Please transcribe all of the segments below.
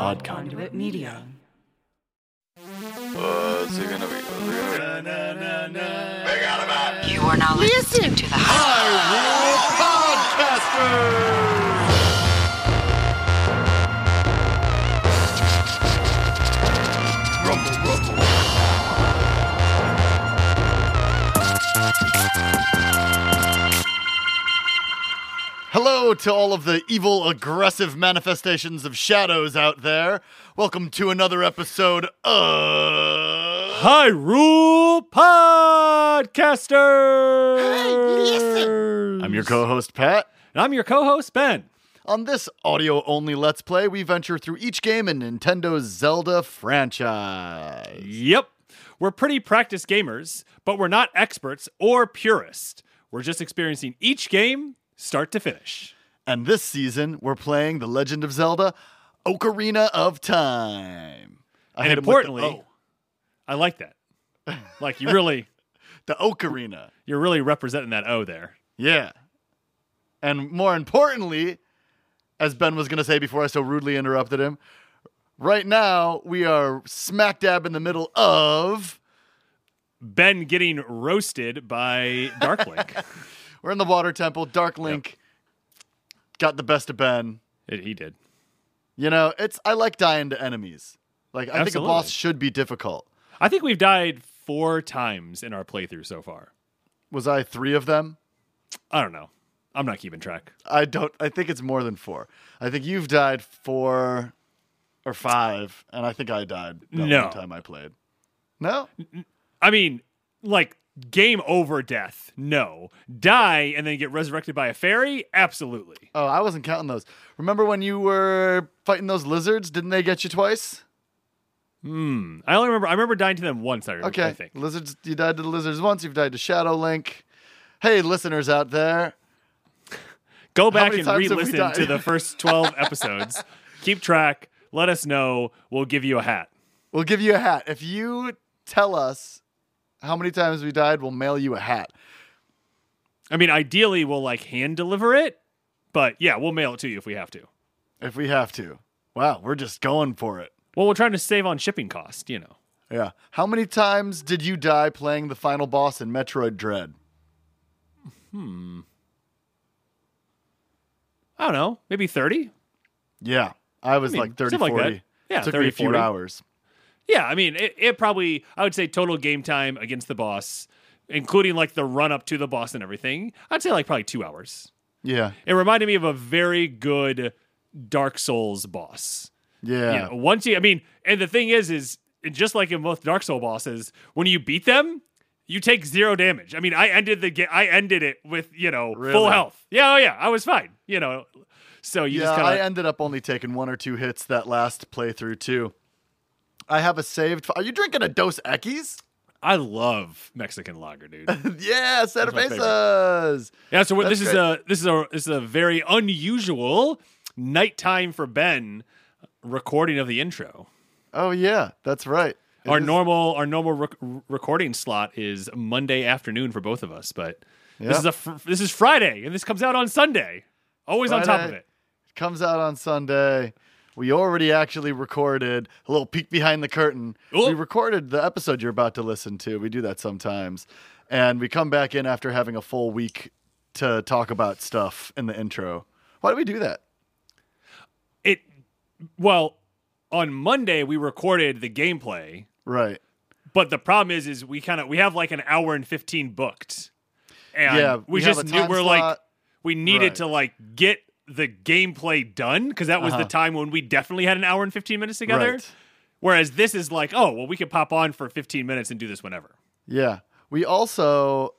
Odd Conduit. Media. What's it gonna be? What's it gonna be? You are now listening to the High Hello to all of the evil, aggressive manifestations of shadows out there. Welcome to another episode of. Hyrule Podcaster. I'm your co host, Pat. And I'm your co-host Ben. On this audio only Let's Play, we venture through each game in Nintendo's Zelda franchise. Yep, we're pretty practiced gamers, but we're not experts or purists. We're just experiencing each game start to finish. And this season, we're playing The Legend of Zelda Ocarina of Time. I and him the importantly, I like that. Like you really, the Ocarina. you're really representing that O there. Yeah. And more importantly, as Ben was going to say before I so rudely interrupted him, right now we are smack dab in the middle of. Ben getting roasted by Darklink. We're in the Water Temple. Dark Link got the best of Ben. It- he did. You know, it's I like dying to enemies. Like I think a boss should be difficult. I think we've died four times in our playthrough so far. Was I three of them? I don't know. I'm not keeping track. I don't. I think it's more than four. I think you've died four or five, and I think I died that No. one time I played. No, I mean, like game over death. No. Die and then get resurrected by a fairy? Absolutely. oh, I wasn't counting those. Remember when you were fighting those lizards? Didn't they get you twice? Hmm. I only remember I remember dying to them once, I, Okay, I think. lizards. You died to the lizards once. You've died to Shadow Link. Hey, listeners out there, Go back and times have we re-listen to the first 12 episodes. Keep track. Let us know. We'll give you a hat. we'll give you a hat if you tell us how many times we died. We'll mail you a hat. I mean, ideally we'll like hand deliver it, but yeah, we'll mail it to you if we have to. if we have to. Wow, we're just going for it. Well, we're trying to save on shipping cost, you know. Yeah. How many times did you die playing the final boss in Metroid Dread? Hmm. I don't know, maybe 30? Yeah. I was I mean, like 30, something like 40. that. Yeah, Took 30, me a few 40. hours. Yeah, I mean, it, it probably, I would say total game time against the boss, including like the run up to the boss and everything, I'd say like probably two hours. Yeah. It reminded me of a very good Dark Souls boss. Yeah. You know, once you, I mean, and the thing is, is just like in most Dark Soul bosses, when you beat them, you take zero damage. I mean, I ended the game, I ended it with, you know, full health. Yeah, oh yeah, I was fine, you know. So you yeah, just kind I ended up only taking one or two hits that last playthrough too. I have a saved. Are you drinking a Dos Equis? I love Mexican lager, dude. yeah, cervezas. Yeah, so That's this is a this is a this is a very unusual nighttime for Ben recording of the intro. Oh yeah, that's right. It our is- normal our normal rec- recording slot is Monday afternoon for both of us, but Yeah. this is a fr- this is Friday and this comes out on Sunday. Always on top of Friday. it. comes out on Sunday. We already actually recorded a little peek behind the curtain. Oh. We recorded the episode you're about to listen to. We do that sometimes. And we come back in after having a full week to talk about stuff in the intro. Why do we do that? It well, on Monday we recorded the gameplay, Right. but the problem is is we kind of we have like an hour and 15 booked. And Yeah, we, we just knew we're like we needed Right. to like get the gameplay done because that was Uh-huh. the time when we definitely had an hour and 15 minutes together. Right. Whereas this is like, oh, well, we could pop on for 15 minutes and do this whenever. Yeah. We also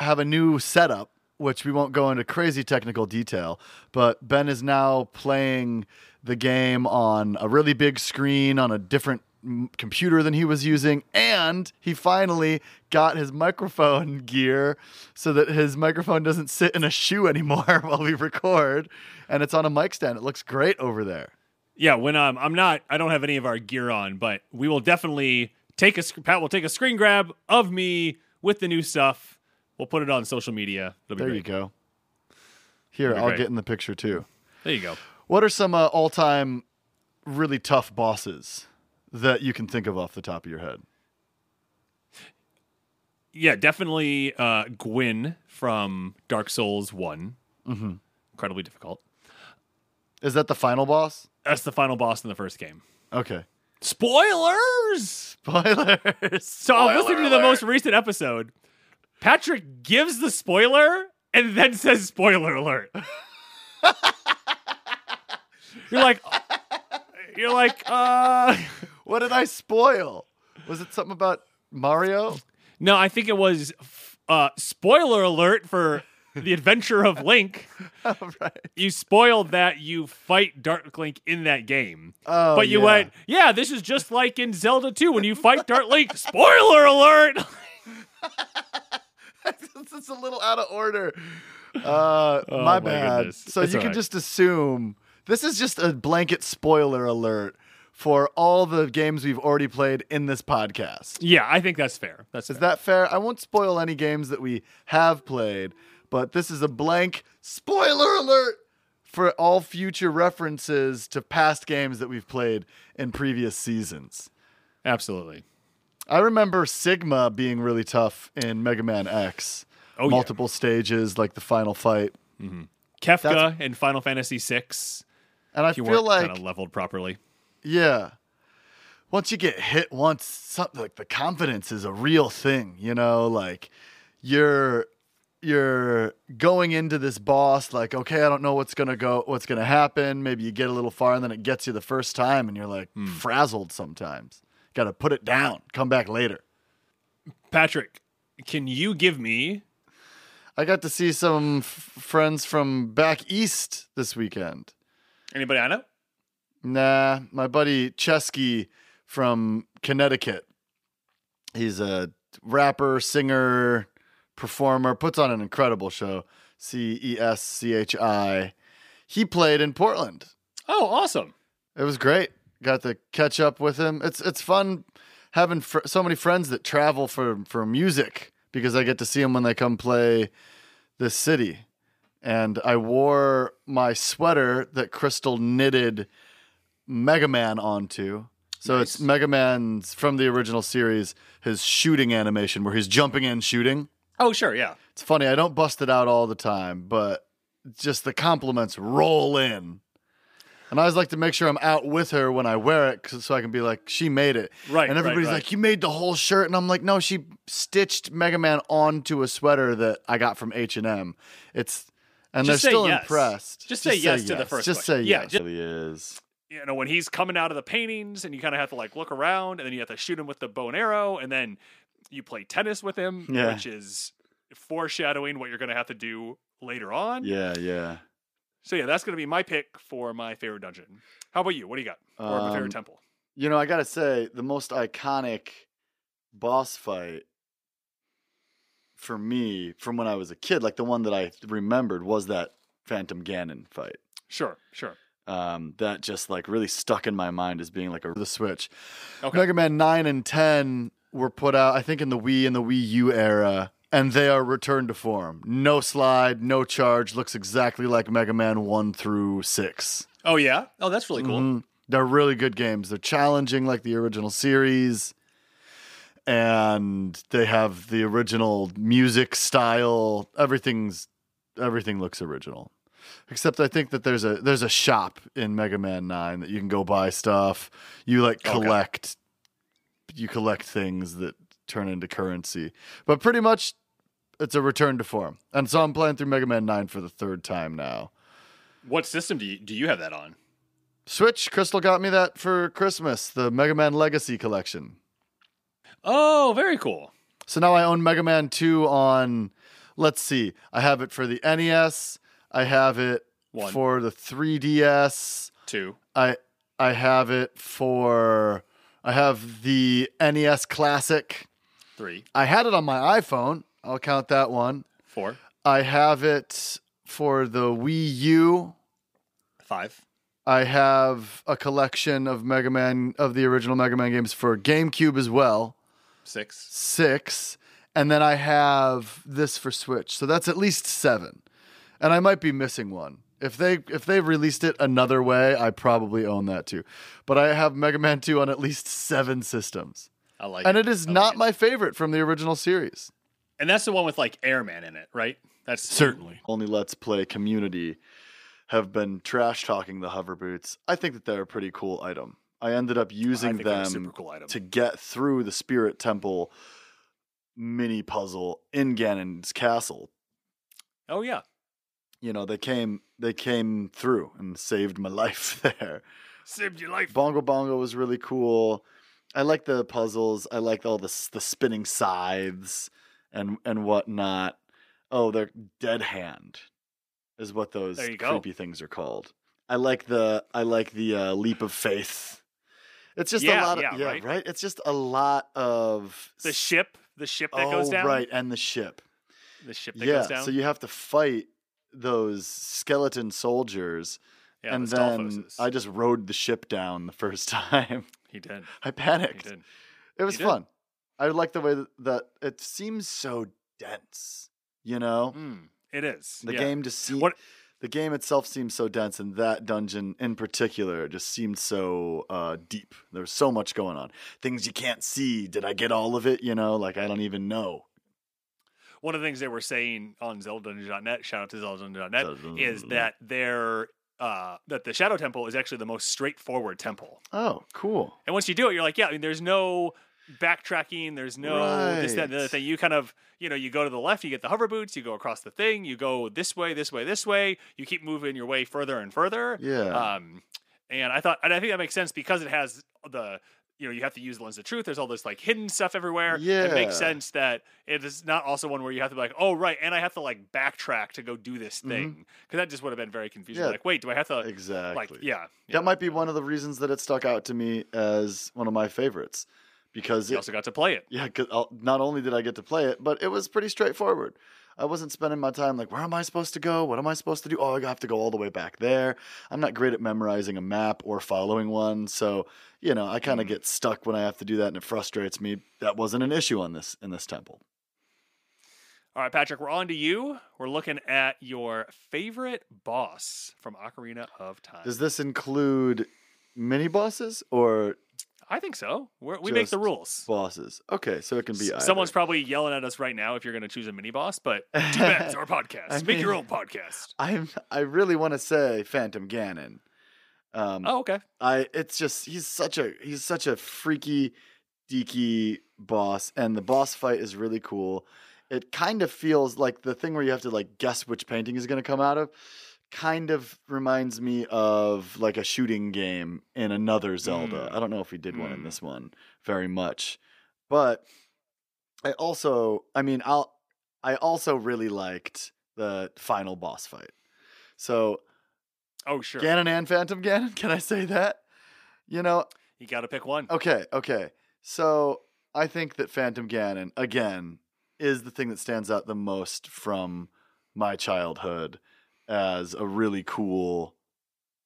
have a new setup, which we won't go into crazy technical detail, but Ben is now playing the game on a really big screen on a different computer than he was using and he finally got his microphone gear so that his microphone doesn't sit in a shoe anymore while we record and it's on a mic stand it looks great over there Yeah, when um, I'm not, I don't have any of our gear on, but we will definitely take a Pat will take a screen grab of me with the new stuff. We'll put it on social media. There great. you go here i'll great. get in the picture too There you go. What are some uh, all-time really tough bosses that you can think of off the top of your head? Yeah, definitely uh, Gwyn from Dark Souls one Mm-hmm. Incredibly difficult. Is that the final boss? That's the final boss in the first game. Okay. Spoilers. Spoilers. So I was listening to the most recent episode. Patrick gives the spoiler and then says spoiler alert. you're like you're like uh What did I spoil? Was it something about Mario? no, I think it was uh spoiler alert for the adventure of Link. right. You spoiled that you fight Dark Link in that game. Oh, but you yeah. went, yeah, this is just like in Zelda 2 when you fight Dark Link. Spoiler alert! it's a little out of order. Uh, Oh, my my bad. goodness. So It's you can right. just assume this is just a blanket spoiler alert for all the games we've already played in this podcast. yeah, I think that's fair. That's Is fair. that fair? I won't spoil any games that we have played, but this is a blank spoiler alert for all future references to past games that we've played in previous seasons. Absolutely. I remember Sigma being really tough in Mega Man X. Oh, yeah. Multiple stages, like the final fight. Mm-hmm. Kefka That's- in Final Fantasy VI. And I feel like, leveled properly. Yeah, once you get hit once, something like the confidence is a real thing. You know, like you're you're going into this boss like, okay, I don't know what's gonna go, what's gonna happen. Maybe you get a little far, and then it gets you the first time, and you're like Hmm. frazzled. Sometimes, got to put it down, come back later. Patrick, can you give me I got to see some f- friends from back east this weekend. anybody I know? Nah, my buddy Ceschi from Connecticut. He's a rapper, singer, performer, puts on an incredible show. C E S C H I. He played in Portland. Oh, awesome. It was great. Got to catch up with him. It's it's fun having fr- so many friends that travel for for music because I get to see them when they come play this city. And I wore my sweater that Crystal knitted Mega Man onto. So it's Nice. Mega Man's from the original series, his shooting animation where he's jumping and shooting. Oh, sure, yeah. It's funny, I don't bust it out all the time, but just the compliments roll in. And I always like to make sure I'm out with her when I wear it so I can be like, she made it. Right, And everybody's right. like, you made the whole shirt. And I'm like, no, she stitched Mega Man onto a sweater that I got from H&M. It's, and Just they're still yes. impressed. Just say yes to the first Just question. say Yeah, yes. just- it really is. You know, when he's coming out of the paintings and you kind of have to like look around and then you have to shoot him with the bow and arrow and then you play tennis with him, Yeah. which is foreshadowing what you're going to have to do later on. Yeah, yeah. So yeah, that's going to be my pick for my favorite dungeon. How about you? What do you got? Or my Um, favorite temple? You know, I gotta say, the most iconic boss fight for me from when I was a kid, like the one that I remembered, was that Phantom Ganon fight. Sure, sure. Um, that just like really stuck in my mind as being like a the Switch. Okay. Mega Man nine and ten were put out, I think, in the Wii and the Wii U era, and they are returned to form. No slide, no charge. Looks exactly like Mega Man one through six. Oh yeah. Oh, that's really cool. Mhm. They're really good games. They're challenging like the original series. And they have the original music style. Everything's everything looks original. Except I think that there's a there's a shop in Mega Man 9 that you can go buy stuff. You like Okay. collect you collect things that turn into currency. But pretty much it's a return to form. And so I'm playing through Mega Man 9 for the third time now. What system do you do you have that on? Switch, Crystal got me that for Christmas, the Mega Man Legacy Collection. Oh, very cool. So now I own Mega Man 2 on, let's see, I have it for the NES, I have it One. for the 3DS, Two. I I have it for, I have the NES Classic. Three. I had it on my iPhone, I'll count that one. Four. I have it for the Wii U. Five. I have a collection of Mega Man, of the original Mega Man games for GameCube as well. Six. six, and then I have this for Switch. So that's at least seven. And I might be missing one. If they if they released it another way, I probably own that too. But I have Mega Man 2 on at least 7 systems. I like it. And it. it is like not it. my favorite from the original series. And that's the one with like Airman in it, right? That's Certainly. Only Let's Play community have been trash talking the hover boots. I think that they're a pretty cool item. I ended up using think them super cool item. to get through the Spirit Temple mini puzzle in Ganon's castle. oh yeah. You know, they came they came through and saved my life there. Saved your life. Bongo Bongo was really cool. I like the puzzles. I like all the the spinning scythes and and whatnot. Oh, they're dead hand is what those you go. creepy things are called. I like the I like the uh, leap of faith. It's just Yeah, a lot of yeah, yeah, right? right? It's just a lot of The ship, the ship that oh, goes down. right, and the ship. The ship that Yeah, goes down. so you have to fight those skeleton soldiers, yeah, and the then I just rode the ship down the first time. he did. I panicked. did. It was fun. I like the way that, that it seems so dense. You know, Mm, it is. the yeah. game just seemed. What- The game itself seems so dense, and that dungeon in particular just seemed so uh, deep. There was so much going on. Things you can't see. Did I get all of it? You know, like I don't even know. One of the things they were saying on ZeldaDungeon.net, shout out to ZeldaDungeon.net, is Zelda. that their uh, that the Shadow Temple is actually the most straightforward temple. Oh, cool. And once you do it, you're like, yeah, I mean, there's no backtracking, there's no this, that, and the other thing. You kind of, you know, you go to the left, you get the hover boots, you go across the thing, you go this way, this way, this way. You keep moving your way further and further. Yeah. Um, and I thought, and I think that makes sense because it has the, you know, you have to use the lens of truth. There's all this like hidden stuff everywhere. Yeah, it makes sense that it is not also one where you have to be like, oh right, and I have to like backtrack to go do this thing because that just would have been very confusing. Mm-hmm. Yeah. Like, wait, do I have to? Exactly. Like, yeah. yeah. That might be one of the reasons that it stuck out to me as one of my favorites, because You it, also got to play it. Yeah, because not only did I get to play it, but it was pretty straightforward. I wasn't spending my time like, where am I supposed to go? What am I supposed to do? Oh, I have to go all the way back there. I'm not great at memorizing a map or following one, so you know, I kind of Mhm. get stuck when I have to do that, and it frustrates me. That wasn't an issue on this in this temple. All right, Patrick, we're on to you. We're looking at your favorite boss from Ocarina of Time. Does this include mini bosses or I think so. We're, we make the rules. bosses? Okay, so it can be. S- Someone's either. probably yelling at us right now if you're going to choose a mini boss, but too bad it's our podcast. I Make your own podcast. I'm. I really want to say Phantom Ganon. Um, Oh, okay. I it's just he's such a he's such a freaky deaky boss and the boss fight is really cool. It kind of feels like the thing where you have to like guess which painting is going to come out of kind of reminds me of like a shooting game in another Zelda. Mm. I don't know if we did one in Mm. this one very much. But I also I mean I'll I also really liked the final boss fight. So Oh, sure. Ganon and Phantom Ganon. Can I say that? You know, You got to pick one. okay, okay. So I think that Phantom Ganon, again, is the thing that stands out the most from my childhood as a really cool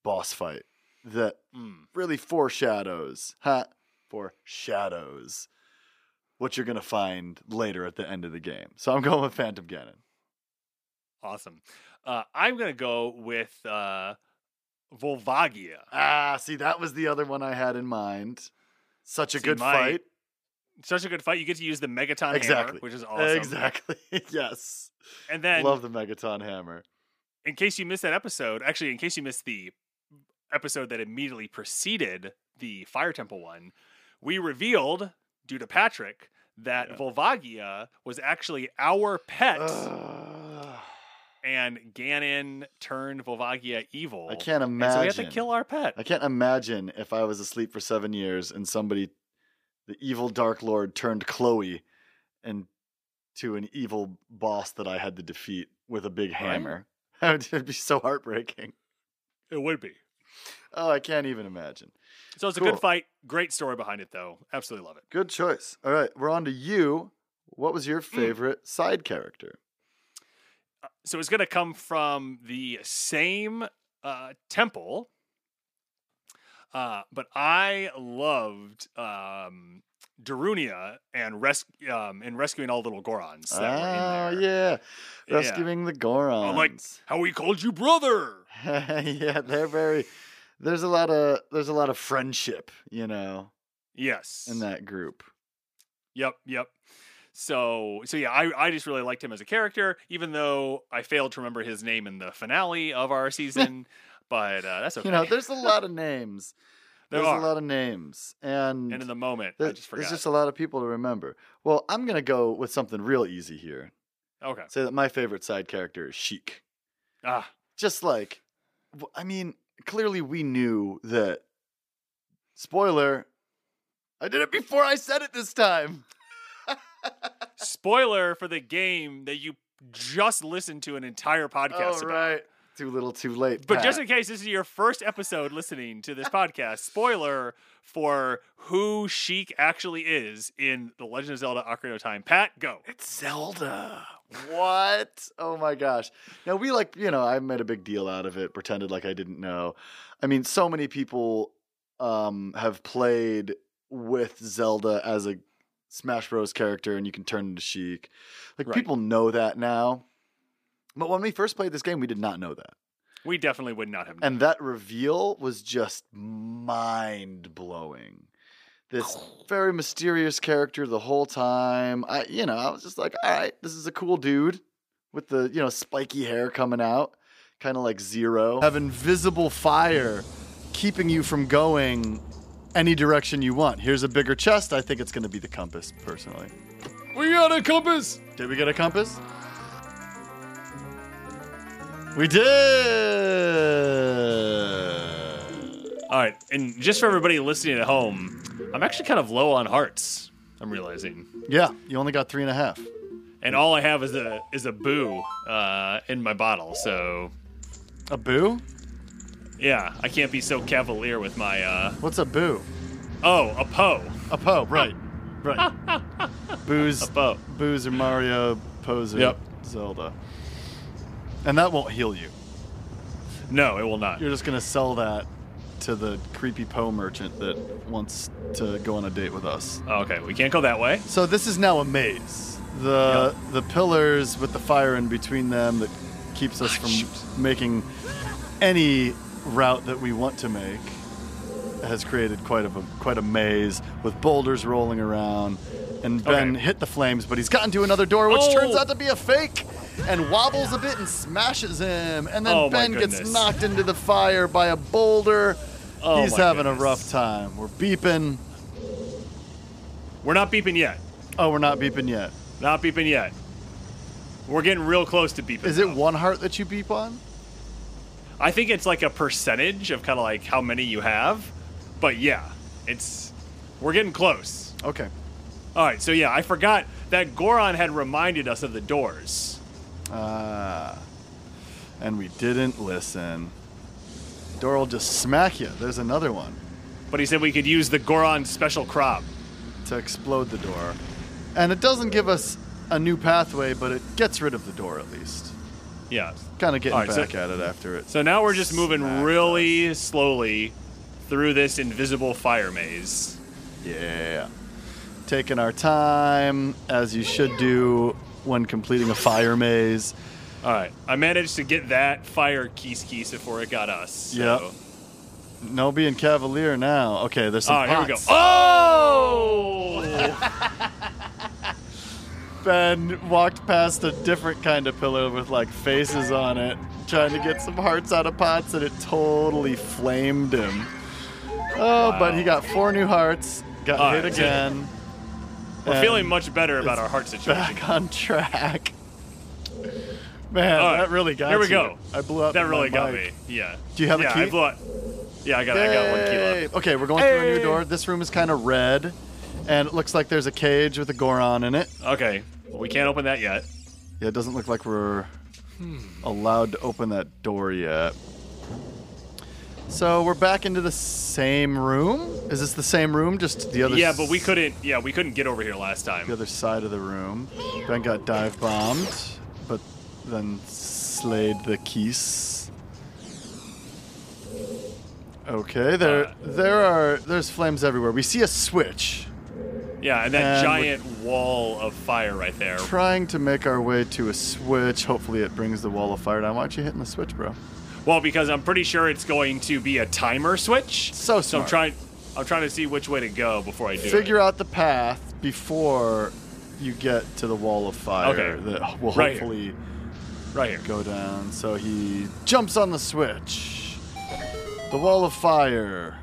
boss fight that Mm. really foreshadows, ha, foreshadows what you're going to find later at the end of the game. So I'm going with Phantom Ganon. Awesome. Uh, I'm going to go with uh, Volvagia. Ah, see, that was the other one I had in mind. Such a See, good my- fight. Such a good fight. You get to use the Megaton Exactly. hammer, which is awesome. Exactly. yes. And then, Love the Megaton hammer. In case you missed that episode, actually, in case you missed the episode that immediately preceded the Fire Temple one, we revealed, due to Patrick, that Yeah. Volvagia was actually our pet, and Ganon turned Volvagia evil. I can't And so imagine. we had to kill our pet. I can't imagine if I was asleep for seven years and somebody, the evil Dark Lord, turned Chloe and to an evil boss that I had to defeat with a big hammer. It'd be so heartbreaking. It would be. Oh, I can't even imagine. So it's a good fight. Great story behind it, though. Absolutely love it. Good choice. All right, we're on to you. What was your favorite side character? So it's going to come from the same uh, temple, uh, but I loved um, Darunia and res- um, and rescuing all the little Gorons that were Oh in there. yeah, Yeah. rescuing the Gorons. I'm like, how he called you brother. yeah, they're very. There's a lot of there's a lot of friendship, you know, Yes. in that group. Yep, yep. So, so yeah, I, I just really liked him as a character, even though I failed to remember his name in the finale of our season. but uh, that's okay. You know, there's a lot of names. There there's are. a lot of names, and, and in the moment, I just forgot. there's just a lot of people to remember. Well, I'm gonna go with something real easy here. okay. Say that my favorite side character is Sheik. Ah, Just like, I mean, clearly we knew that. Spoiler. I did it before I said it this time. spoiler for the game that you just listened to an entire podcast Oh, about. right. Too little, too late. But just in case this is your first episode listening to this podcast, spoiler for who Sheik actually is in The Legend of Zelda Ocarina of Time. Pat, go. It's Zelda. What? Oh my gosh. Now we like, you know, I made a big deal out of it, pretended like I didn't know. I mean, so many people um have played with Zelda as a Smash Bros character and you can turn into Sheik. Like Right. people know that now. But when we first played this game, we did not know that. We definitely would not have known. And that reveal was just mind blowing. This very mysterious character the whole time. I, you know, I was just like, all right, this is a cool dude with the, you know, spiky hair coming out, kind of like Zero. Have invisible fire keeping you from going any direction you want. Here's a bigger chest. I think it's going to be the compass, personally. we got a compass. Did we get a compass? We did. All right, and just for everybody listening at home, I'm actually kind of low on hearts. I'm realizing, Yeah, you only got three and a half. and all I have is a is a boo uh, in my bottle. So A boo? yeah, I can't be so cavalier with my. Uh, What's a boo? oh, a Poe, A Poe, right. Right. Boos. a Poe. Boos or Mario, Poser, Yep. Zelda. And that won't heal you. No, it will not. You're just going to sell that to the creepy Poe merchant that wants to go on a date with us. Oh, okay, we can't go that way. So this is now a maze. The the pillars with the fire in between them that keeps us ah, from making any route that we want to make has created quite a quite a maze with boulders rolling around. And Ben Okay. hit the flames, but he's gotten to another door, which oh! turns Oh. out to be a fake, and wobbles a bit and smashes him. And then Oh, Ben gets knocked into the fire by a boulder. Oh, he's having a rough time. We're beeping. We're not beeping yet. Oh, we're not beeping yet. Not beeping yet. We're getting real close to beeping. Is it though. one heart that you beep on? I think it's like a percentage of kind of like how many you have. But yeah, it's we're getting close. Okay. All right, so yeah, I forgot that Goron had reminded us of the doors. Ah. and we didn't listen. Door will just smack you. There's another one But he said we could use the Goron special crop. to explode the door. And it doesn't give us a new pathway, but it gets rid of the door at least. Yeah. Kind of getting right, so- back at it after it. So now we're just moving really slowly through this invisible fire maze. Yeah. Taking our time, as you should do when completing a fire maze. All right, I managed to get that fire Keese Keese before it got us. So. Yep. No being cavalier now. Okay, there's some All right, here we go. pots. Oh! Ben walked past a different kind of pillar with like faces on it, trying to get some hearts out of pots, and it totally flamed him. Oh, but he got four new hearts, got All hit right, so again. We're and feeling much better about our heart situation. Back on track. Man, right, that really got me. here we you. go. I blew up. That really got me. Yeah. Do you have a yeah, key? I blew up. Yeah, I got. I got one key left. Okay, we're going through a new door. This room is kind of red, and it looks like there's a cage with a Goron in it. Okay, well, we can't open that yet. Yeah, it doesn't look like we're hmm. allowed to open that door yet. So we're back into the same room. Is this the same room? Just the other. Yeah, but we couldn't. Yeah, we couldn't get over here last time. The other side of the room. Ben got dive bombed, but then slayed the Keese. Okay, there, Uh, there are, there's flames everywhere. We see a switch. Yeah, and that And giant wall of fire right there. Trying to make our way to a switch. Hopefully, it brings the wall of fire down. Why aren't you hitting the switch, bro? Well, because I'm pretty sure it's going to be a timer switch. So So I'm trying. I'm trying to see which way to go before I do Figure it. out the path before you get to the wall of fire Okay. that will Right here. hopefully right here. go down. So he jumps on the switch. The wall of fire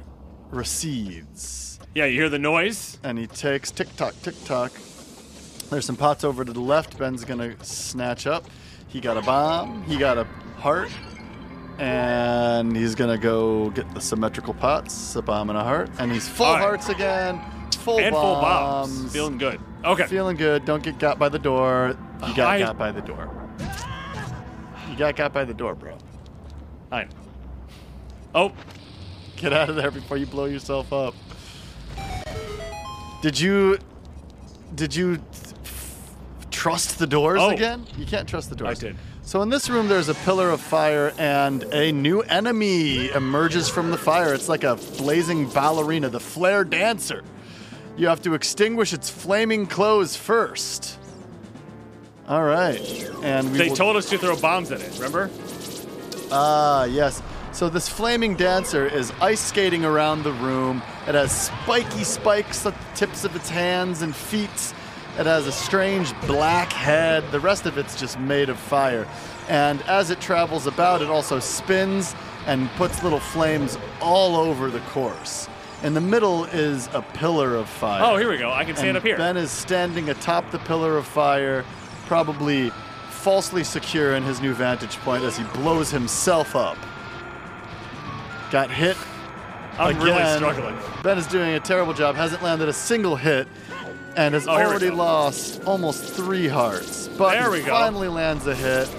recedes, Yeah, you hear the noise? and he takes tick tock, tick tock. There's some pots over to the left. Ben's gonna snatch up. He got a bomb. He got a heart. And he's gonna go get the symmetrical pots, a bomb and a heart, and he's full All right. hearts again, full and full bombs. bombs. Feeling good. Okay. Feeling good. Don't get got by the door. You got I- got by the door. You got got by the door, bro. I know. Oh, Get out of there before you blow yourself up. Did you did you f- trust the doors Oh. again? You can't trust the doors. I did. So in this room there's a pillar of fire and a new enemy emerges from the fire. It's like a blazing ballerina, the flare dancer. You have to extinguish its flaming clothes first. All right. And we they will- told us to throw bombs at it. Remember? Ah, yes. So this flaming dancer is ice skating around the room. It has spiky spikes at the tips of its hands and feet. It has a strange black head. The rest of it's just made of fire. And as it travels about, it also spins and puts little flames all over the course. In the middle is a pillar of fire. Oh, here we go. I can stand And up here. Ben is standing atop the pillar of fire, probably falsely secure in his new vantage point as he blows himself up. Got hit. I'm really again. struggling. Ben is doing a terrible job, hasn't landed a single hit, and has Oh, already lost almost three hearts. But There he we go. finally lands a hit.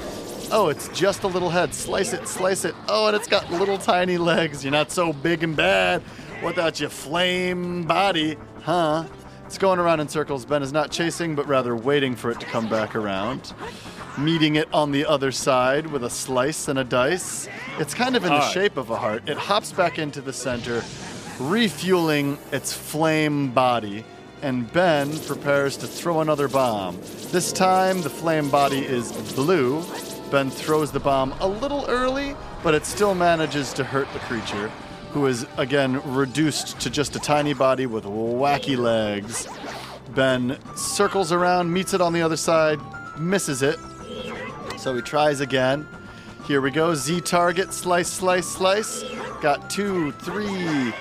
Oh, it's just a little head. Slice it, slice it. Oh, and it's got little tiny legs. You're not so big and bad without your flame body, huh? It's going around in circles. Ben is not chasing, but rather waiting for it to come back around. Meeting it on the other side with a slice and a dice. It's kind of in the Alright. shape of a heart. It hops back into the center, refueling its flame body, and Ben prepares to throw another bomb. This time, the flame body is blue. Ben throws the bomb a little early, but it still manages to hurt the creature, who is again reduced to just a tiny body with wacky legs. Ben circles around, meets it on the other side, misses it. So he tries again. Here we go. Z target, slice, slice, slice. Got two, three.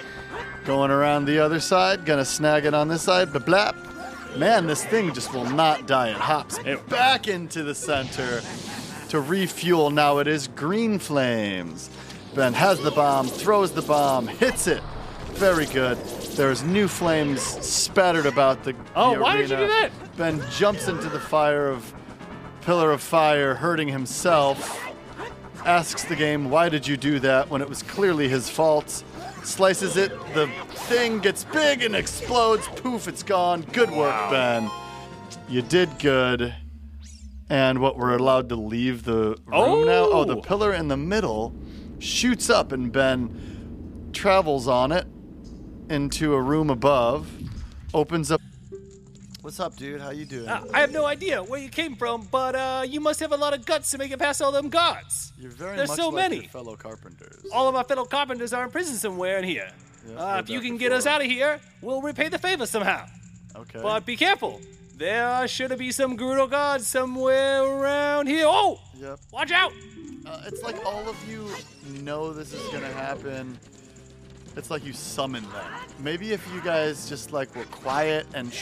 Going around the other side. Gonna snag it on this side. But blap. Man, this thing just will not die. It hops back into the center to refuel. Now it is green flames. Ben has the bomb, throws the bomb, hits it. Very good. There's new flames spattered about the. Oh, the why did you do that? Ben jumps into the fire of pillar of fire, hurting himself. Asks the game, "Why did you do that?" When it was clearly his fault. Slices it. The thing gets big and explodes. Poof! It's gone. Good work, Wow. Ben. You did good. And what we're allowed to leave the room now? Oh, the Oh. pillar in the middle shoots up, and Ben travels on it into a room above. Opens up. What's up, dude? How you doing? Uh, I have no idea where you came from, but uh, you must have a lot of guts to make it past all them guards. You're very There's much so like many. your fellow carpenters. All of my fellow carpenters are in prison somewhere in here. Yeah, uh, if you can get us out of here, we'll repay the favor somehow. Okay. But be careful. There should be some Gerudo guards somewhere around here. Oh! Yep. Watch out! Uh, it's like all of you know this is gonna happen. It's like you summon them. Maybe if you guys just like were quiet and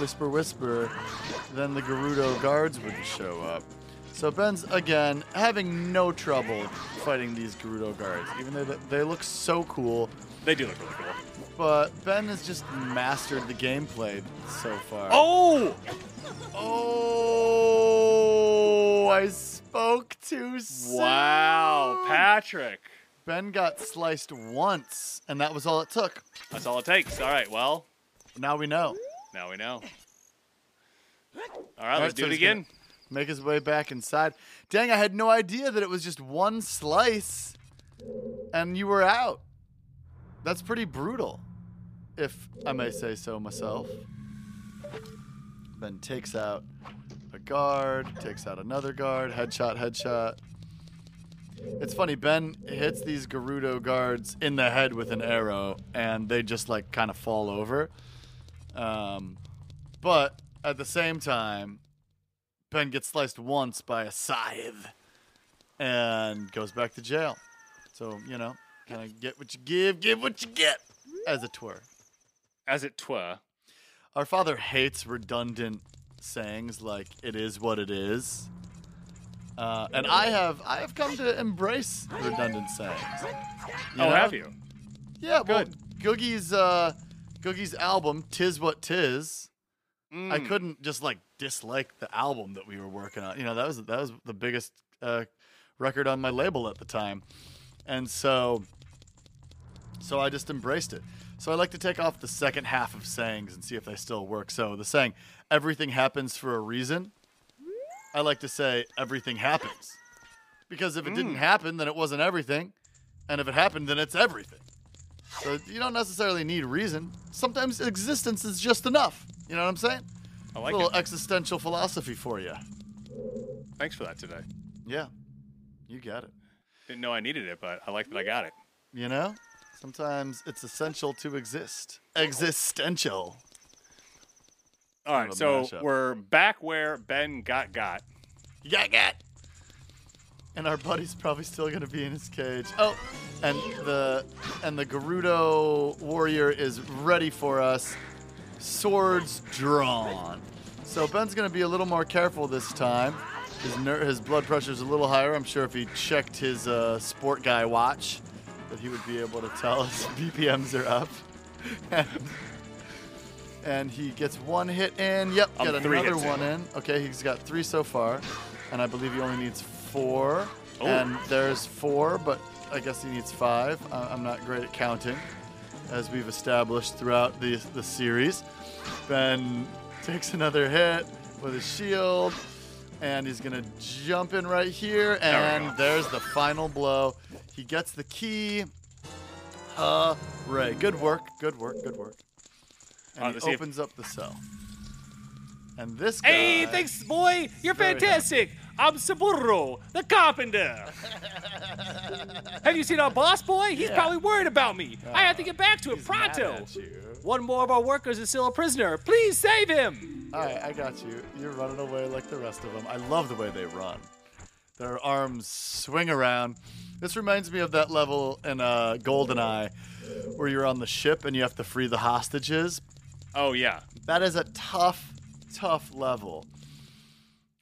whisper, whisper, then the Gerudo guards would show up. So Ben's again having no trouble fighting these Gerudo guards, even though they look so cool. They do look really cool. But Ben has just mastered the gameplay so far. Oh! Oh, I spoke too soon. Wow, Patrick. Ben got sliced once, and that was all it took. That's all it takes. All right, well, Now we know. now we know. All right, All let's do so it again. Make his way back inside. Dang, I had no idea that it was just one slice, and you were out. That's pretty brutal. if I may say so myself. Ben takes out a guard, takes out another guard, headshot, headshot. It's funny, Ben hits these Gerudo guards in the head with an arrow, and they just like kind of fall over. Um, but at the same time, Ben gets sliced once by a scythe and goes back to jail. So, you know, kind of get what you give, give what you get, as it were. As it twere. Our father hates redundant sayings like "it is what it is," uh, and I have I have come to embrace redundant sayings. You oh, know? have you? Yeah, well, Good. Googie's uh, Googie's album "Tis What Tis." I Mm. couldn't just like dislike the album that we were working on. You know, that was that was the biggest uh, record on my label at the time, and so so I just embraced it. So I like to take off the second half of sayings and see if they still work. So the saying "everything happens for a reason," I like to say "everything happens," because if it didn't mm. happen, then it wasn't everything, and if it happened, then it's everything. So you don't necessarily need reason. Sometimes existence is just enough. You know what I'm saying? I like a little it. existential philosophy for you. Thanks for that today. Yeah, you got it. Didn't know I needed it, but I like that I got it. You know, sometimes it's essential to exist. Existential. All right, so mashup. we're back where Ben got got. You got got. And our buddy's probably still gonna be in his cage. Oh, and the and the Gerudo warrior is ready for us. Swords drawn. So Ben's gonna be a little more careful this time. His ner- his blood pressure's a little higher. I'm sure if he checked his uh, sport guy watch, that he would be able to tell his BPMs are up. and, he gets one hit in. Yep, got another hits in. one in. Okay, he's got three so far, and I believe he only needs four. Oh. And there's four, but I guess he needs five. I'm not great at counting, as we've established throughout the the series. Ben takes another hit with his shield, and he's gonna jump in right here, and go. there's the final blow. He gets the key. Hooray! Good work, good work, good work. And Uh, he let's see if- opens up the cell. And this guy. Hey, thanks, boy. You're fantastic. I'm Sabooro, the carpenter. Have you seen our boss, boy? He's Yeah. probably worried about me. I have to get back to him pronto. One more of our workers is still a prisoner. Please save him. All right, I got you. You're running away like the rest of them. I love the way they run. Their arms swing around. This reminds me of that level in uh, GoldenEye where you're on the ship and you have to free the hostages. Oh yeah. That is a tough, tough level.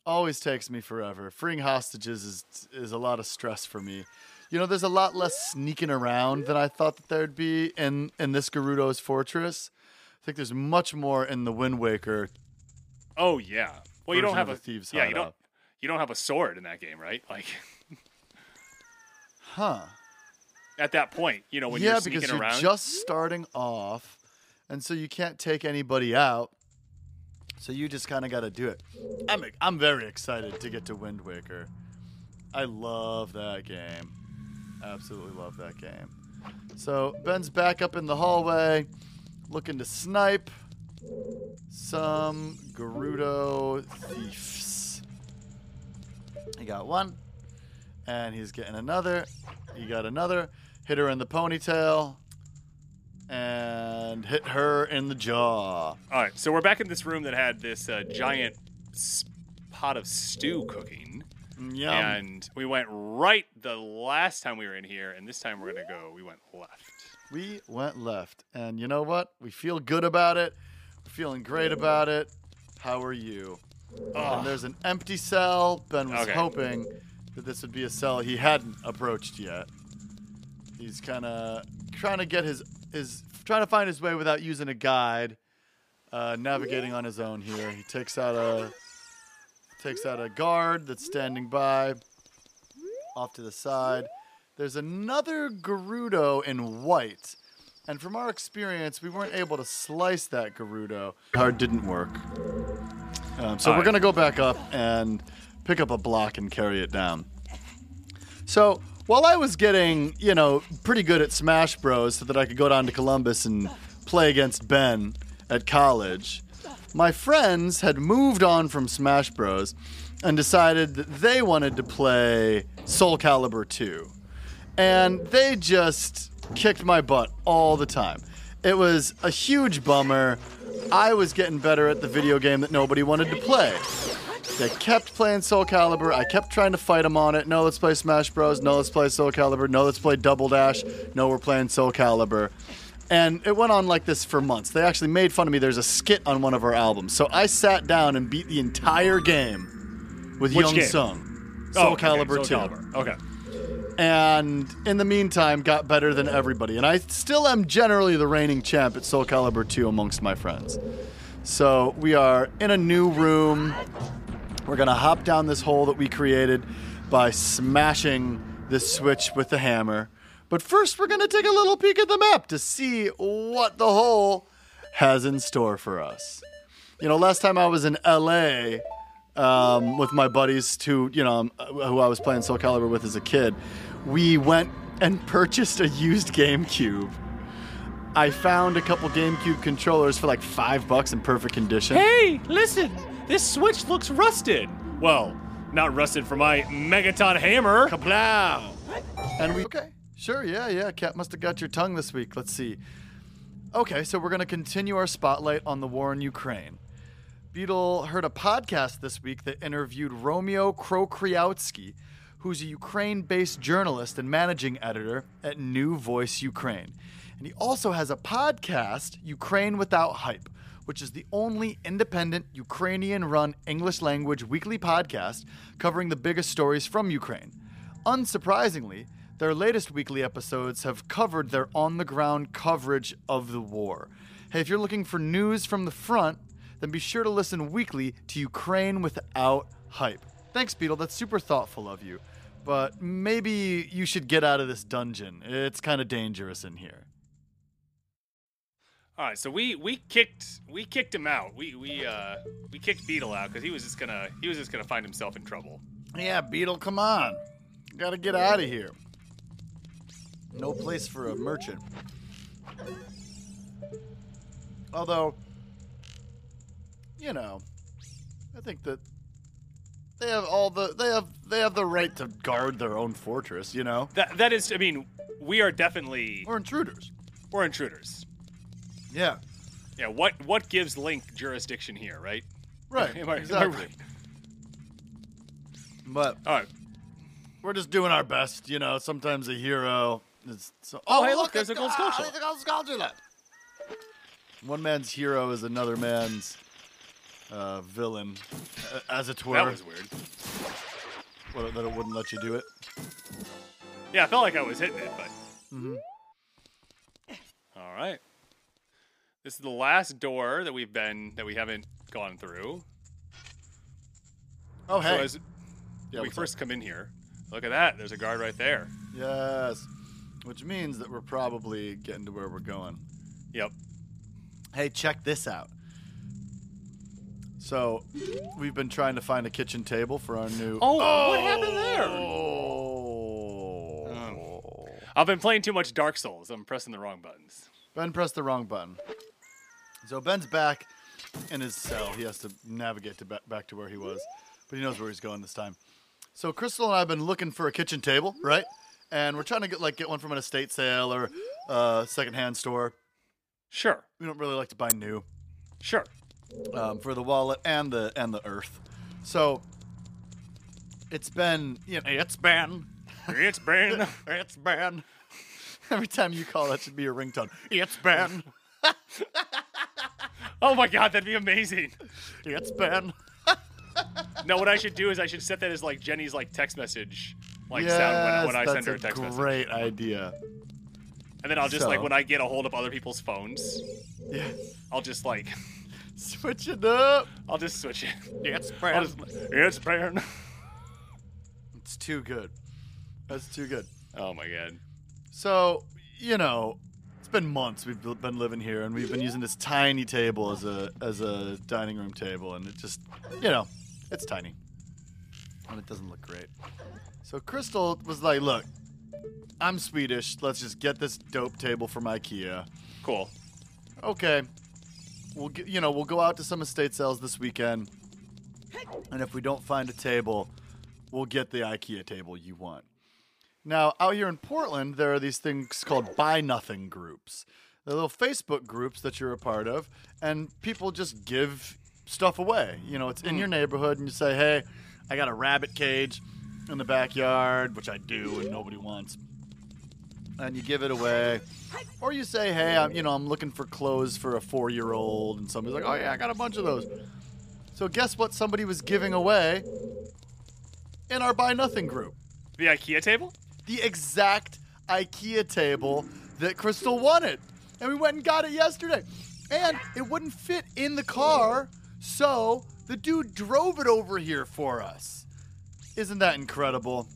Always takes me forever. Freeing hostages is is a lot of stress for me. You know, there's a lot less sneaking around than I thought that there'd be in in this Gerudo's fortress. I think there's much more in the Wind Waker. Oh yeah. Well, you don't have a Thieves' yeah. You don't. Hideout. You don't have a sword in that game, right? Like Huh. at that point, you know when yeah, you're sneaking because you're around. just starting off, and so you can't take anybody out. So you just kind of got to do it. I'm I'm very excited to get to Wind Waker. I love that game. Absolutely love that game. So Ben's back up in the hallway, looking to snipe some Gerudo thieves. He got one, and he's getting another. He got another. Hit her in the ponytail, and hit her in the jaw. All right, so we're back in this room that had this uh, giant s- pot of stew cooking, Yum. and we went right the last time we were in here, and this time we're gonna go. We went left. We went left, and you know what? We feel good about it. We're feeling great about it. How are you? And there's an empty cell. Ben was Okay. hoping that this would be a cell he hadn't approached yet. He's kind of trying to get his his trying to find his way without using a guide. Uh, navigating on his own here. He takes out a takes out a guard that's standing by off to the side. There's another Gerudo in white. And from our experience, we weren't able to slice that Gerudo. Hard didn't work. Um, so we're Alright. going to go back up and pick up a block and carry it down. So while I was getting, you know, pretty good at Smash Bros, so that I could go down to Columbus and play against Ben at college, my friends had moved on from Smash Bros. and decided that they wanted to play Soul Calibur 2. And they just kicked my butt all the time. It was a huge bummer. I was getting better at the video game that nobody wanted to play. They kept playing Soul Calibur. I kept trying to fight them on it. No, let's play Smash Bros. No, let's play Soul Calibur. No, let's play Double Dash. No, we're playing Soul Calibur. And it went on like this for months. They actually made fun of me. There's a skit on one of our albums. So I sat down and beat the entire game with Which Young game? Sung. Oh, soul Oh, okay, Calibur Soul 2 Calibur. Okay. and in the meantime got better than everybody and i still am generally the reigning champ at soul calibur 2 amongst my friends so we are in a new room we're gonna hop down this hole that we created by smashing this switch with the hammer but first we're gonna take a little peek at the map to see what the hole has in store for us you know last time i was in la um, with my buddies who you know um, who I was playing Soul Calibur with as a kid, we went and purchased a used GameCube. I found a couple GameCube controllers for like five bucks in perfect condition. Hey, listen! This switch looks rusted. Well, not rusted for my Megaton hammer. Kablow! And we okay, sure, yeah, yeah. Cat must have got your tongue this week. Let's see. Okay, so we're gonna continue our spotlight on the war in Ukraine. Beetle heard a podcast this week that interviewed Romeo Kokriatski, who's a Ukraine based journalist and managing editor at New Voice Ukraine. And he also has a podcast, Ukraine Without Hype, which is the only independent Ukrainian run English language weekly podcast covering the biggest stories from Ukraine. Unsurprisingly, their latest weekly episodes have covered their on the ground coverage of the war. Hey, if you're looking for news from the front, then be sure to listen weekly to Ukraine Without Hype. Thanks, Beetle. That's super thoughtful of you. But maybe you should get out of this dungeon. It's kind of dangerous in here. All right, so we we kicked we kicked him out. We we uh we kicked Beetle out because he was just gonna he was just gonna find himself in trouble. Yeah, Beetle, come on. Gotta get out of here. No place for a merchant. Although, you know, I think that they have all the they have they have the right to guard their own fortress. You know, That that is, I mean, we are definitely we're intruders. we're intruders. Yeah, Yeah, what what gives Link jurisdiction here, right? right. Am I- am I exactly. right? But All right. we're just doing our best. You know, sometimes a hero is. So, Oh, hey, look, there's it's- a gold ah, skull there's a gold skull One man's hero is another man's uh, villain, uh, as it were. That was weird. Well, that it wouldn't let you do it. Yeah, I felt like I was hitting it, but. Mm-hmm. All right. This is the last door that we've been that we haven't gone through. Oh, So hey. as yeah, we first come in here, look at that. There's a guard right there. Yes. Which means that we're probably getting to where we're going. Yep. Hey, check this out. So, we've been trying to find a kitchen table for our new. Oh, what oh. happened there? Oh. I've been playing too much Dark Souls. I'm pressing the wrong buttons. Ben pressed the wrong button. So Ben's back in his cell. He has to navigate to back to where he was, but he knows where he's going this time. So Crystal and I have been looking for a kitchen table, right? And we're trying to get like get one from an estate sale or a secondhand store. Sure. We don't really like to buy new Sure. um, for the wallet and the and the earth. So it's been you know it's been It's been. it's been every time you call that should be your ringtone. It's been oh my god, that'd be amazing. it's been. No, what I should do is I should set that as like Jenny's like text message, like sound when, when I send her a that's text message, Great idea. and then I'll just like when I get a hold of other people's phones, Yeah. I'll just like Switch it up. I'll just switch it. It's I'll just, it's. It's too good. That's too good. Oh my god. So, you know, been months we've been living here and we've been using this tiny table as a as a dining room table and it just, you know, it's tiny. And it doesn't look great. So Crystal was like, "Look, I'm Swedish. Let's just get this dope table from IKEA." Cool. okay, we'll g- you know we'll go out to some estate sales this weekend, and if we don't find a table, we'll get the IKEA table you want. Now, out here in Portland, there are these things called buy nothing groups. They're little Facebook groups that you're a part of, and people just give stuff away. You know, it's in hmm. your neighborhood, and you say, hey, I got a rabbit cage in the backyard, which I do, and nobody wants. And you give it away. Or you say, hey, I'm, you know, I'm looking for clothes for a four year old, and somebody's like, oh, yeah, I got a bunch of those. So, guess what somebody was giving away in our Buy Nothing group? The IKEA table? The exact IKEA table that Crystal wanted. And we went and got it yesterday. And it wouldn't fit in the car, so the dude drove it over here for us. Isn't that incredible?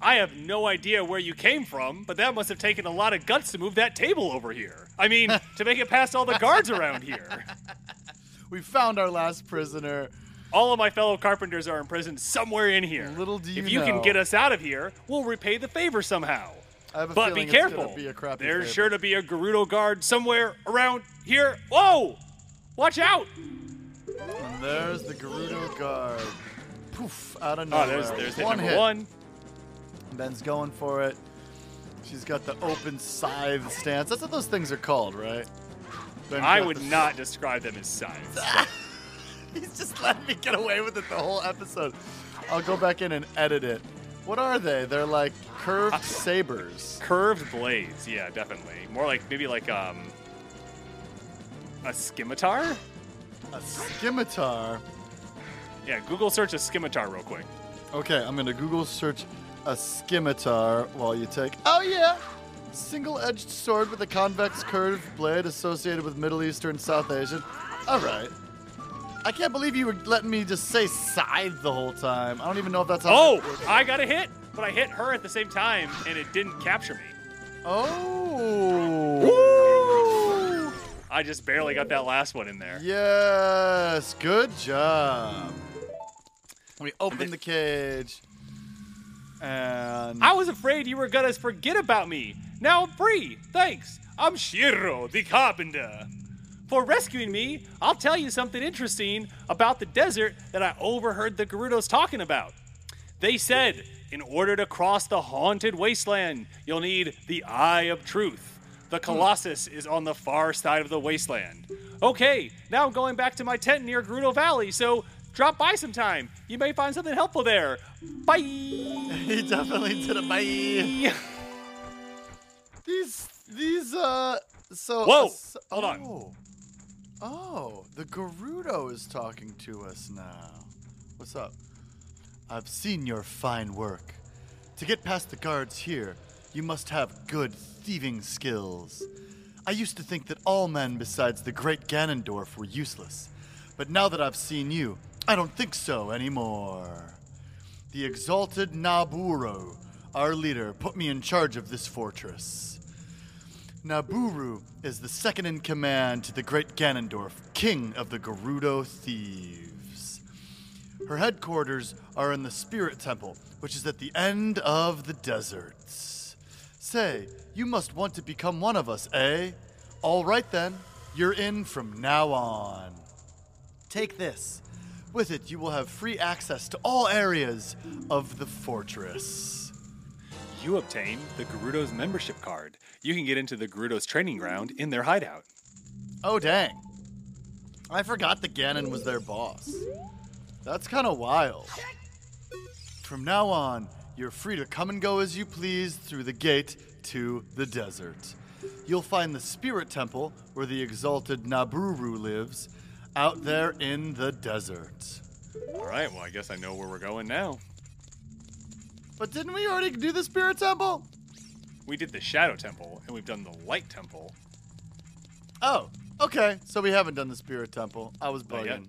I have no idea where you came from, but that must have taken a lot of guts to move that table over here. I mean, to make it past all the guards around here. We found our last prisoner. All of my fellow carpenters are imprisoned somewhere in here. Little do you if you know. can get us out of here, we'll repay the favor somehow. I have a But be feeling it's gonna careful. be a crappy There's favor. sure to be a Gerudo guard somewhere around here. Whoa! Watch out! And there's the Gerudo guard. Poof, out of Oh, nowhere. there's there's hit one number hit. one. Ben's going for it. She's got the open scythe stance. That's what those things are called, right? Ben's I got would the- not describe them as signs. He's just letting me get away with it the whole episode. I'll go back in and edit it. What are they? They're like curved sabers. Curved blades, yeah, definitely. More like maybe like um a scimitar. A scimitar. Yeah, Google search a scimitar real quick. Okay, I'm gonna Google search a scimitar while you take. Oh yeah, single-edged sword with a convex curved blade associated with Middle Eastern, South Asian. All right. I can't believe you were letting me just say scythe the whole time. I don't even know if that's how. Oh. I got a hit, but I hit her at the same time, and it didn't capture me. Oh. I just barely got that last one in there. Yes, good job. We open the cage, and I was afraid you were gonna forget about me. Now I'm free. Thanks. I'm Shiro, the carpenter. For rescuing me, I'll tell you something interesting about the desert that I overheard the Gerudos talking about. They said, in order to cross the haunted wasteland, you'll need the Eye of Truth. The Colossus is on the far side of the wasteland. Okay, now I'm going back to my tent near Gerudo Valley, so drop by sometime. You may find something helpful there. Bye! he definitely did a bye. These, these, uh, so. Whoa, so- hold on. oh. Oh, the Gerudo is talking to us now. What's up? I've seen your fine work. To get past the guards here, you must have good thieving skills. I used to think that all men besides the great Ganondorf were useless, but now that I've seen you, I don't think so anymore. The exalted Nabooru, our leader, put me in charge of this fortress. Nabooru is the second in command to the great Ganondorf, king of the Gerudo thieves. Her headquarters are in the Spirit Temple, which is at the end of the deserts. Say, you must want to become one of us, eh? All right then, you're in from now on. Take this. With it, you will have free access to all areas of the fortress. You obtain the Gerudo's membership card. You can get into the Gerudo's training ground in their hideout. Oh, dang. I forgot that Ganon was their boss. That's kind of wild. From now on, you're free to come and go as you please through the gate to the desert. You'll find the Spirit Temple, where the exalted Nabooru lives, out there in the desert. All right, well, I guess I know where we're going now. But didn't we already do the Spirit Temple? We did the Shadow Temple, and we've done the Light Temple. Oh, okay. So we haven't done the Spirit Temple. I was bugging.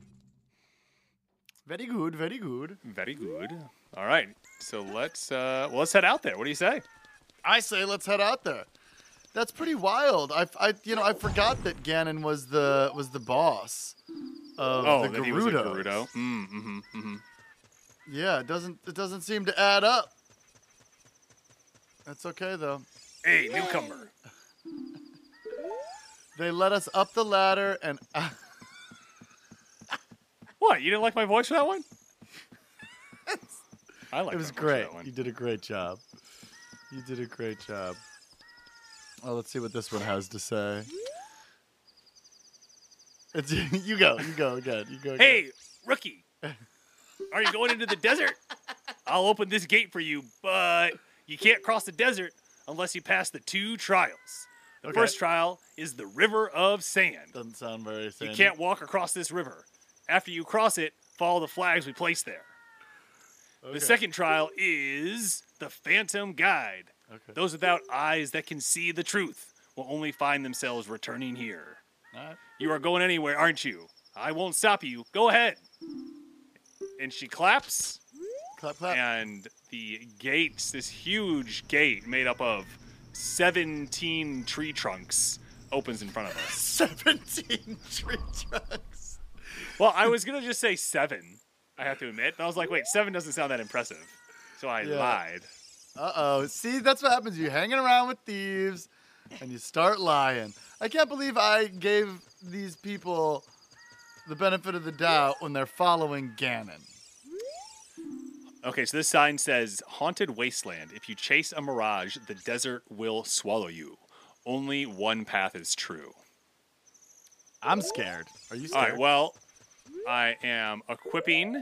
Very good, very good. Very good. All right, so let's uh, well, let's head out there. What do you say? I say let's head out there. That's pretty wild. I, I you know, I forgot that Ganon was the was the boss of Oh, the that he was a Gerudo. Mm, mm-hmm, mm-hmm. Yeah, it doesn't it doesn't seem to add up. That's okay though. Hey, newcomer. They let us up the ladder and What? You didn't like my voice for that one? I like it was great. You did a great job. You did a great job. Oh, let's see what this one has to say. It's you go, you go again, you go. Again. Hey, rookie. Are you going into the desert? I'll open this gate for you, but you can't cross the desert unless you pass the two trials. The Okay. first trial is the River of Sand. doesn't sound very. You can't walk across this river. After you cross it, follow the flags we place there. Okay. The second trial is the Phantom Guide. Okay. Those without eyes that can see the truth will only find themselves returning here. Alright. You are going anywhere, aren't you? I won't stop you. Go ahead. And she claps, Clap, clap. and the gates, this huge gate made up of 17 tree trunks, opens in front of us. Seventeen tree trunks. Well, I was going to just say seven, I have to admit. But I was like, wait, seven doesn't sound that impressive. So I Yeah. lied. Uh oh. See, that's what happens. You're hanging around with thieves, and you start lying. I can't believe I gave these people the benefit of the doubt when they're following Ganon. Okay, so this sign says Haunted Wasteland. If you chase a mirage, the desert will swallow you. Only one path is true. I'm scared. Are you scared? right, well, I am equipping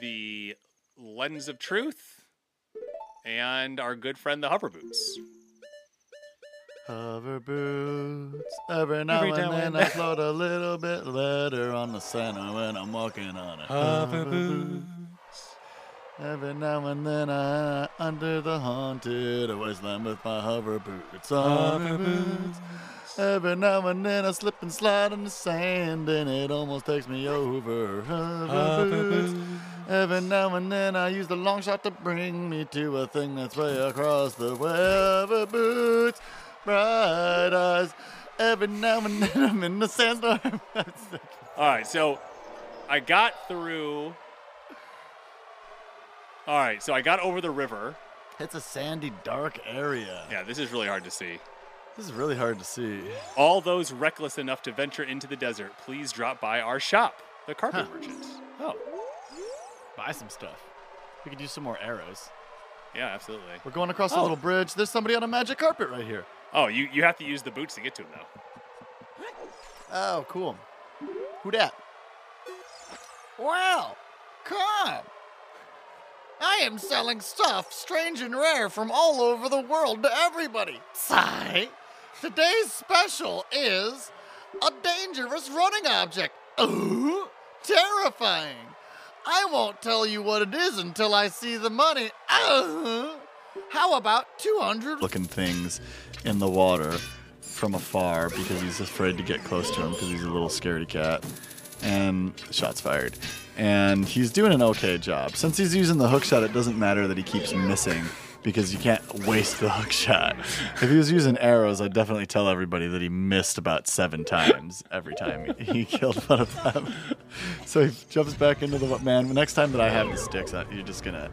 the Lens of Truth and our good friend the Hover Boots. Hover boots. Every now Every and now then and I float a little bit better on the center when I'm walking on it. Hover boots. Every now and then I under the haunted wasteland with my hover boots. Hover boots. Every now and then I slip and slide in the sand and it almost takes me over. Hover boots. Every now and then I use the long shot to bring me to a thing that's way across the way. Hover boots, bright eyes. Every now and then I'm in the sandstorm. All right, so I got through. All right, so I got over the river. it's a sandy, dark area. Yeah, this is really hard to see. This is really hard to see. All those reckless enough to venture into the desert, please drop by our shop, the Carpet Huh. Merchant. Oh, Buy some stuff. We could use some more arrows. yeah, absolutely. We're going across a Oh. little bridge. There's somebody on a magic carpet right here. Oh, you, you have to use the boots to get to him, though. Oh, cool. Who dat? Wow! come. I am selling stuff strange and rare from all over the world to everybody. Sigh. Today's special is a dangerous running object. Ooh, terrifying. I won't tell you what it is until I see the money. Uh, how about 200 looking things in the water from afar because he's afraid to get close to him because he's a little scaredy cat. And shots fired. And he's doing an okay job. Since he's using the hook shot, it doesn't matter that he keeps missing because you can't waste the hook shot. If he was using arrows, I'd definitely tell everybody that he missed about seven times every time he, killed one of them. So he jumps back into the man. Next time that I have the sticks, you're just gonna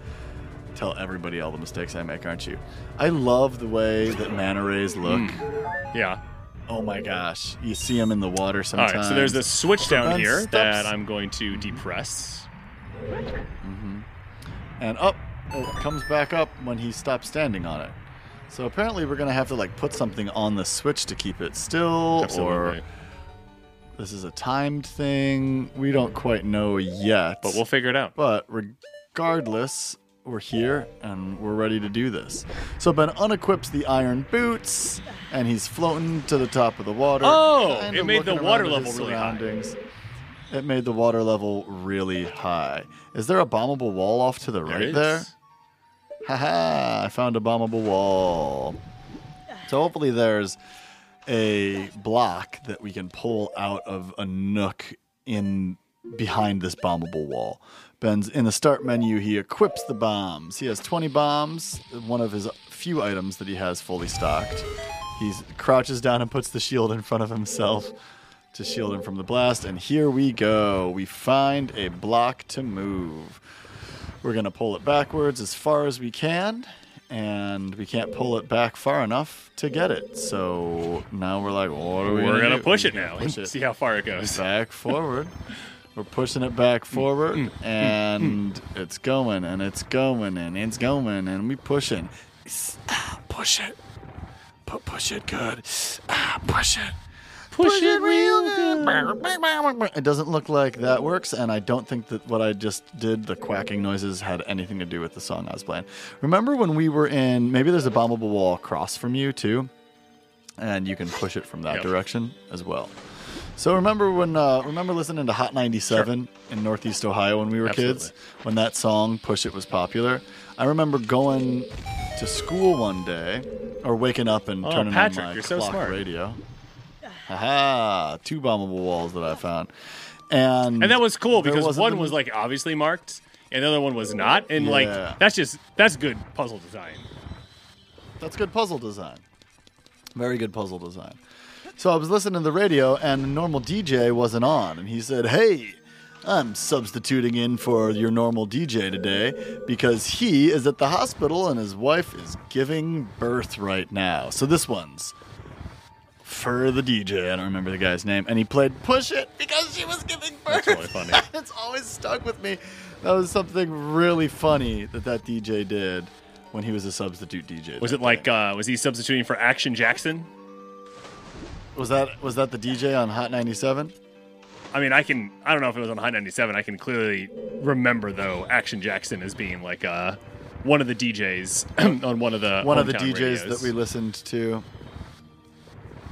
tell everybody all the mistakes I make, aren't you? I love the way that manta rays look. Mm. Yeah. Oh my gosh, you see them in the water sometimes. right, so there's this switch down here steps. that I'm going to depress. Mm-hmm. and up it comes back up when he stops standing on it. So apparently we're gonna have to like put something on the switch to keep it still, Absolutely. or this is a timed thing. We don't quite know yet. But we'll figure it out. But regardless, we're here and we're ready to do this. So Ben unequips the iron boots and he's floating to the top of the water. Oh, it made the water around at his level really high. It made the water level really high. Is there a bombable wall off to the There right is. there? Haha, I found a bombable wall. So hopefully there's a block that we can pull out of a nook in behind this bombable wall. Ben's in the start menu, he equips the bombs. He has 20 bombs, one of his few items that he has fully stocked. He crouches down and puts the shield in front of himself to shield him from the blast. And here we go. We find a block to move. We're going to pull it backwards as far as we can. and we can't pull it back far enough to get it. So now we're like, what are we We're gonna do? push it now push it see how far it goes. back forward. We're pushing it back Mm, forward, and it's going, and it's going, and it's going, and we pushing. Ah, push it, Pu- push it good. Ah, push it. Push it real good. It doesn't look like that works, and I don't think that what I just did, the quacking noises, had anything to do with the song I was playing. Remember when we were in? Maybe there's a bombable wall across from you too, and you can push it from that Yep. direction as well. So remember when? Uh, remember listening to Hot 97 in Northeast Ohio when we were kids? When that song "Push It" was popular. I remember going to school one day, or waking up and Oh, turning Patrick, on my so clock smart. radio. Aha! Two bombable walls that I found, and And that was cool because one was like obviously marked, and the other one was not. And Yeah. like that's just that's good puzzle design. That's good puzzle design. Very good puzzle design. So I was listening to the radio, and the normal DJ wasn't on, and he said, "Hey, I'm substituting in for your normal DJ today because he is at the hospital and his wife is giving birth right now. So this one's for the DJ. I don't remember the guy's name, and he played "Push It" because she was giving birth. That's really funny. it's always stuck with me. That was something really funny that that DJ did when he was a substitute DJ. Was it like uh, was he substituting for Action Jackson? Was that was that the DJ on Hot 97? I mean, I can I don't know if it was on Hot 97. I can clearly remember though Action Jackson as being like uh, one of the DJs on one of the One of the DJs radios. that we listened to.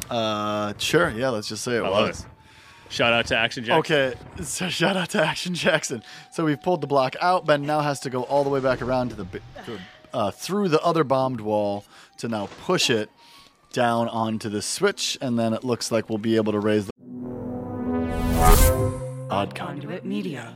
Uh, sure, yeah, let's just say it I love was. it. Shout out to Action Jackson. Okay, so shout out to Action Jackson. So we've pulled the block out. Ben now has to go all the way back around to the uh, through the other bombed wall to now push it down onto the switch, and then it looks like we'll be able to raise the odd conduit. Media.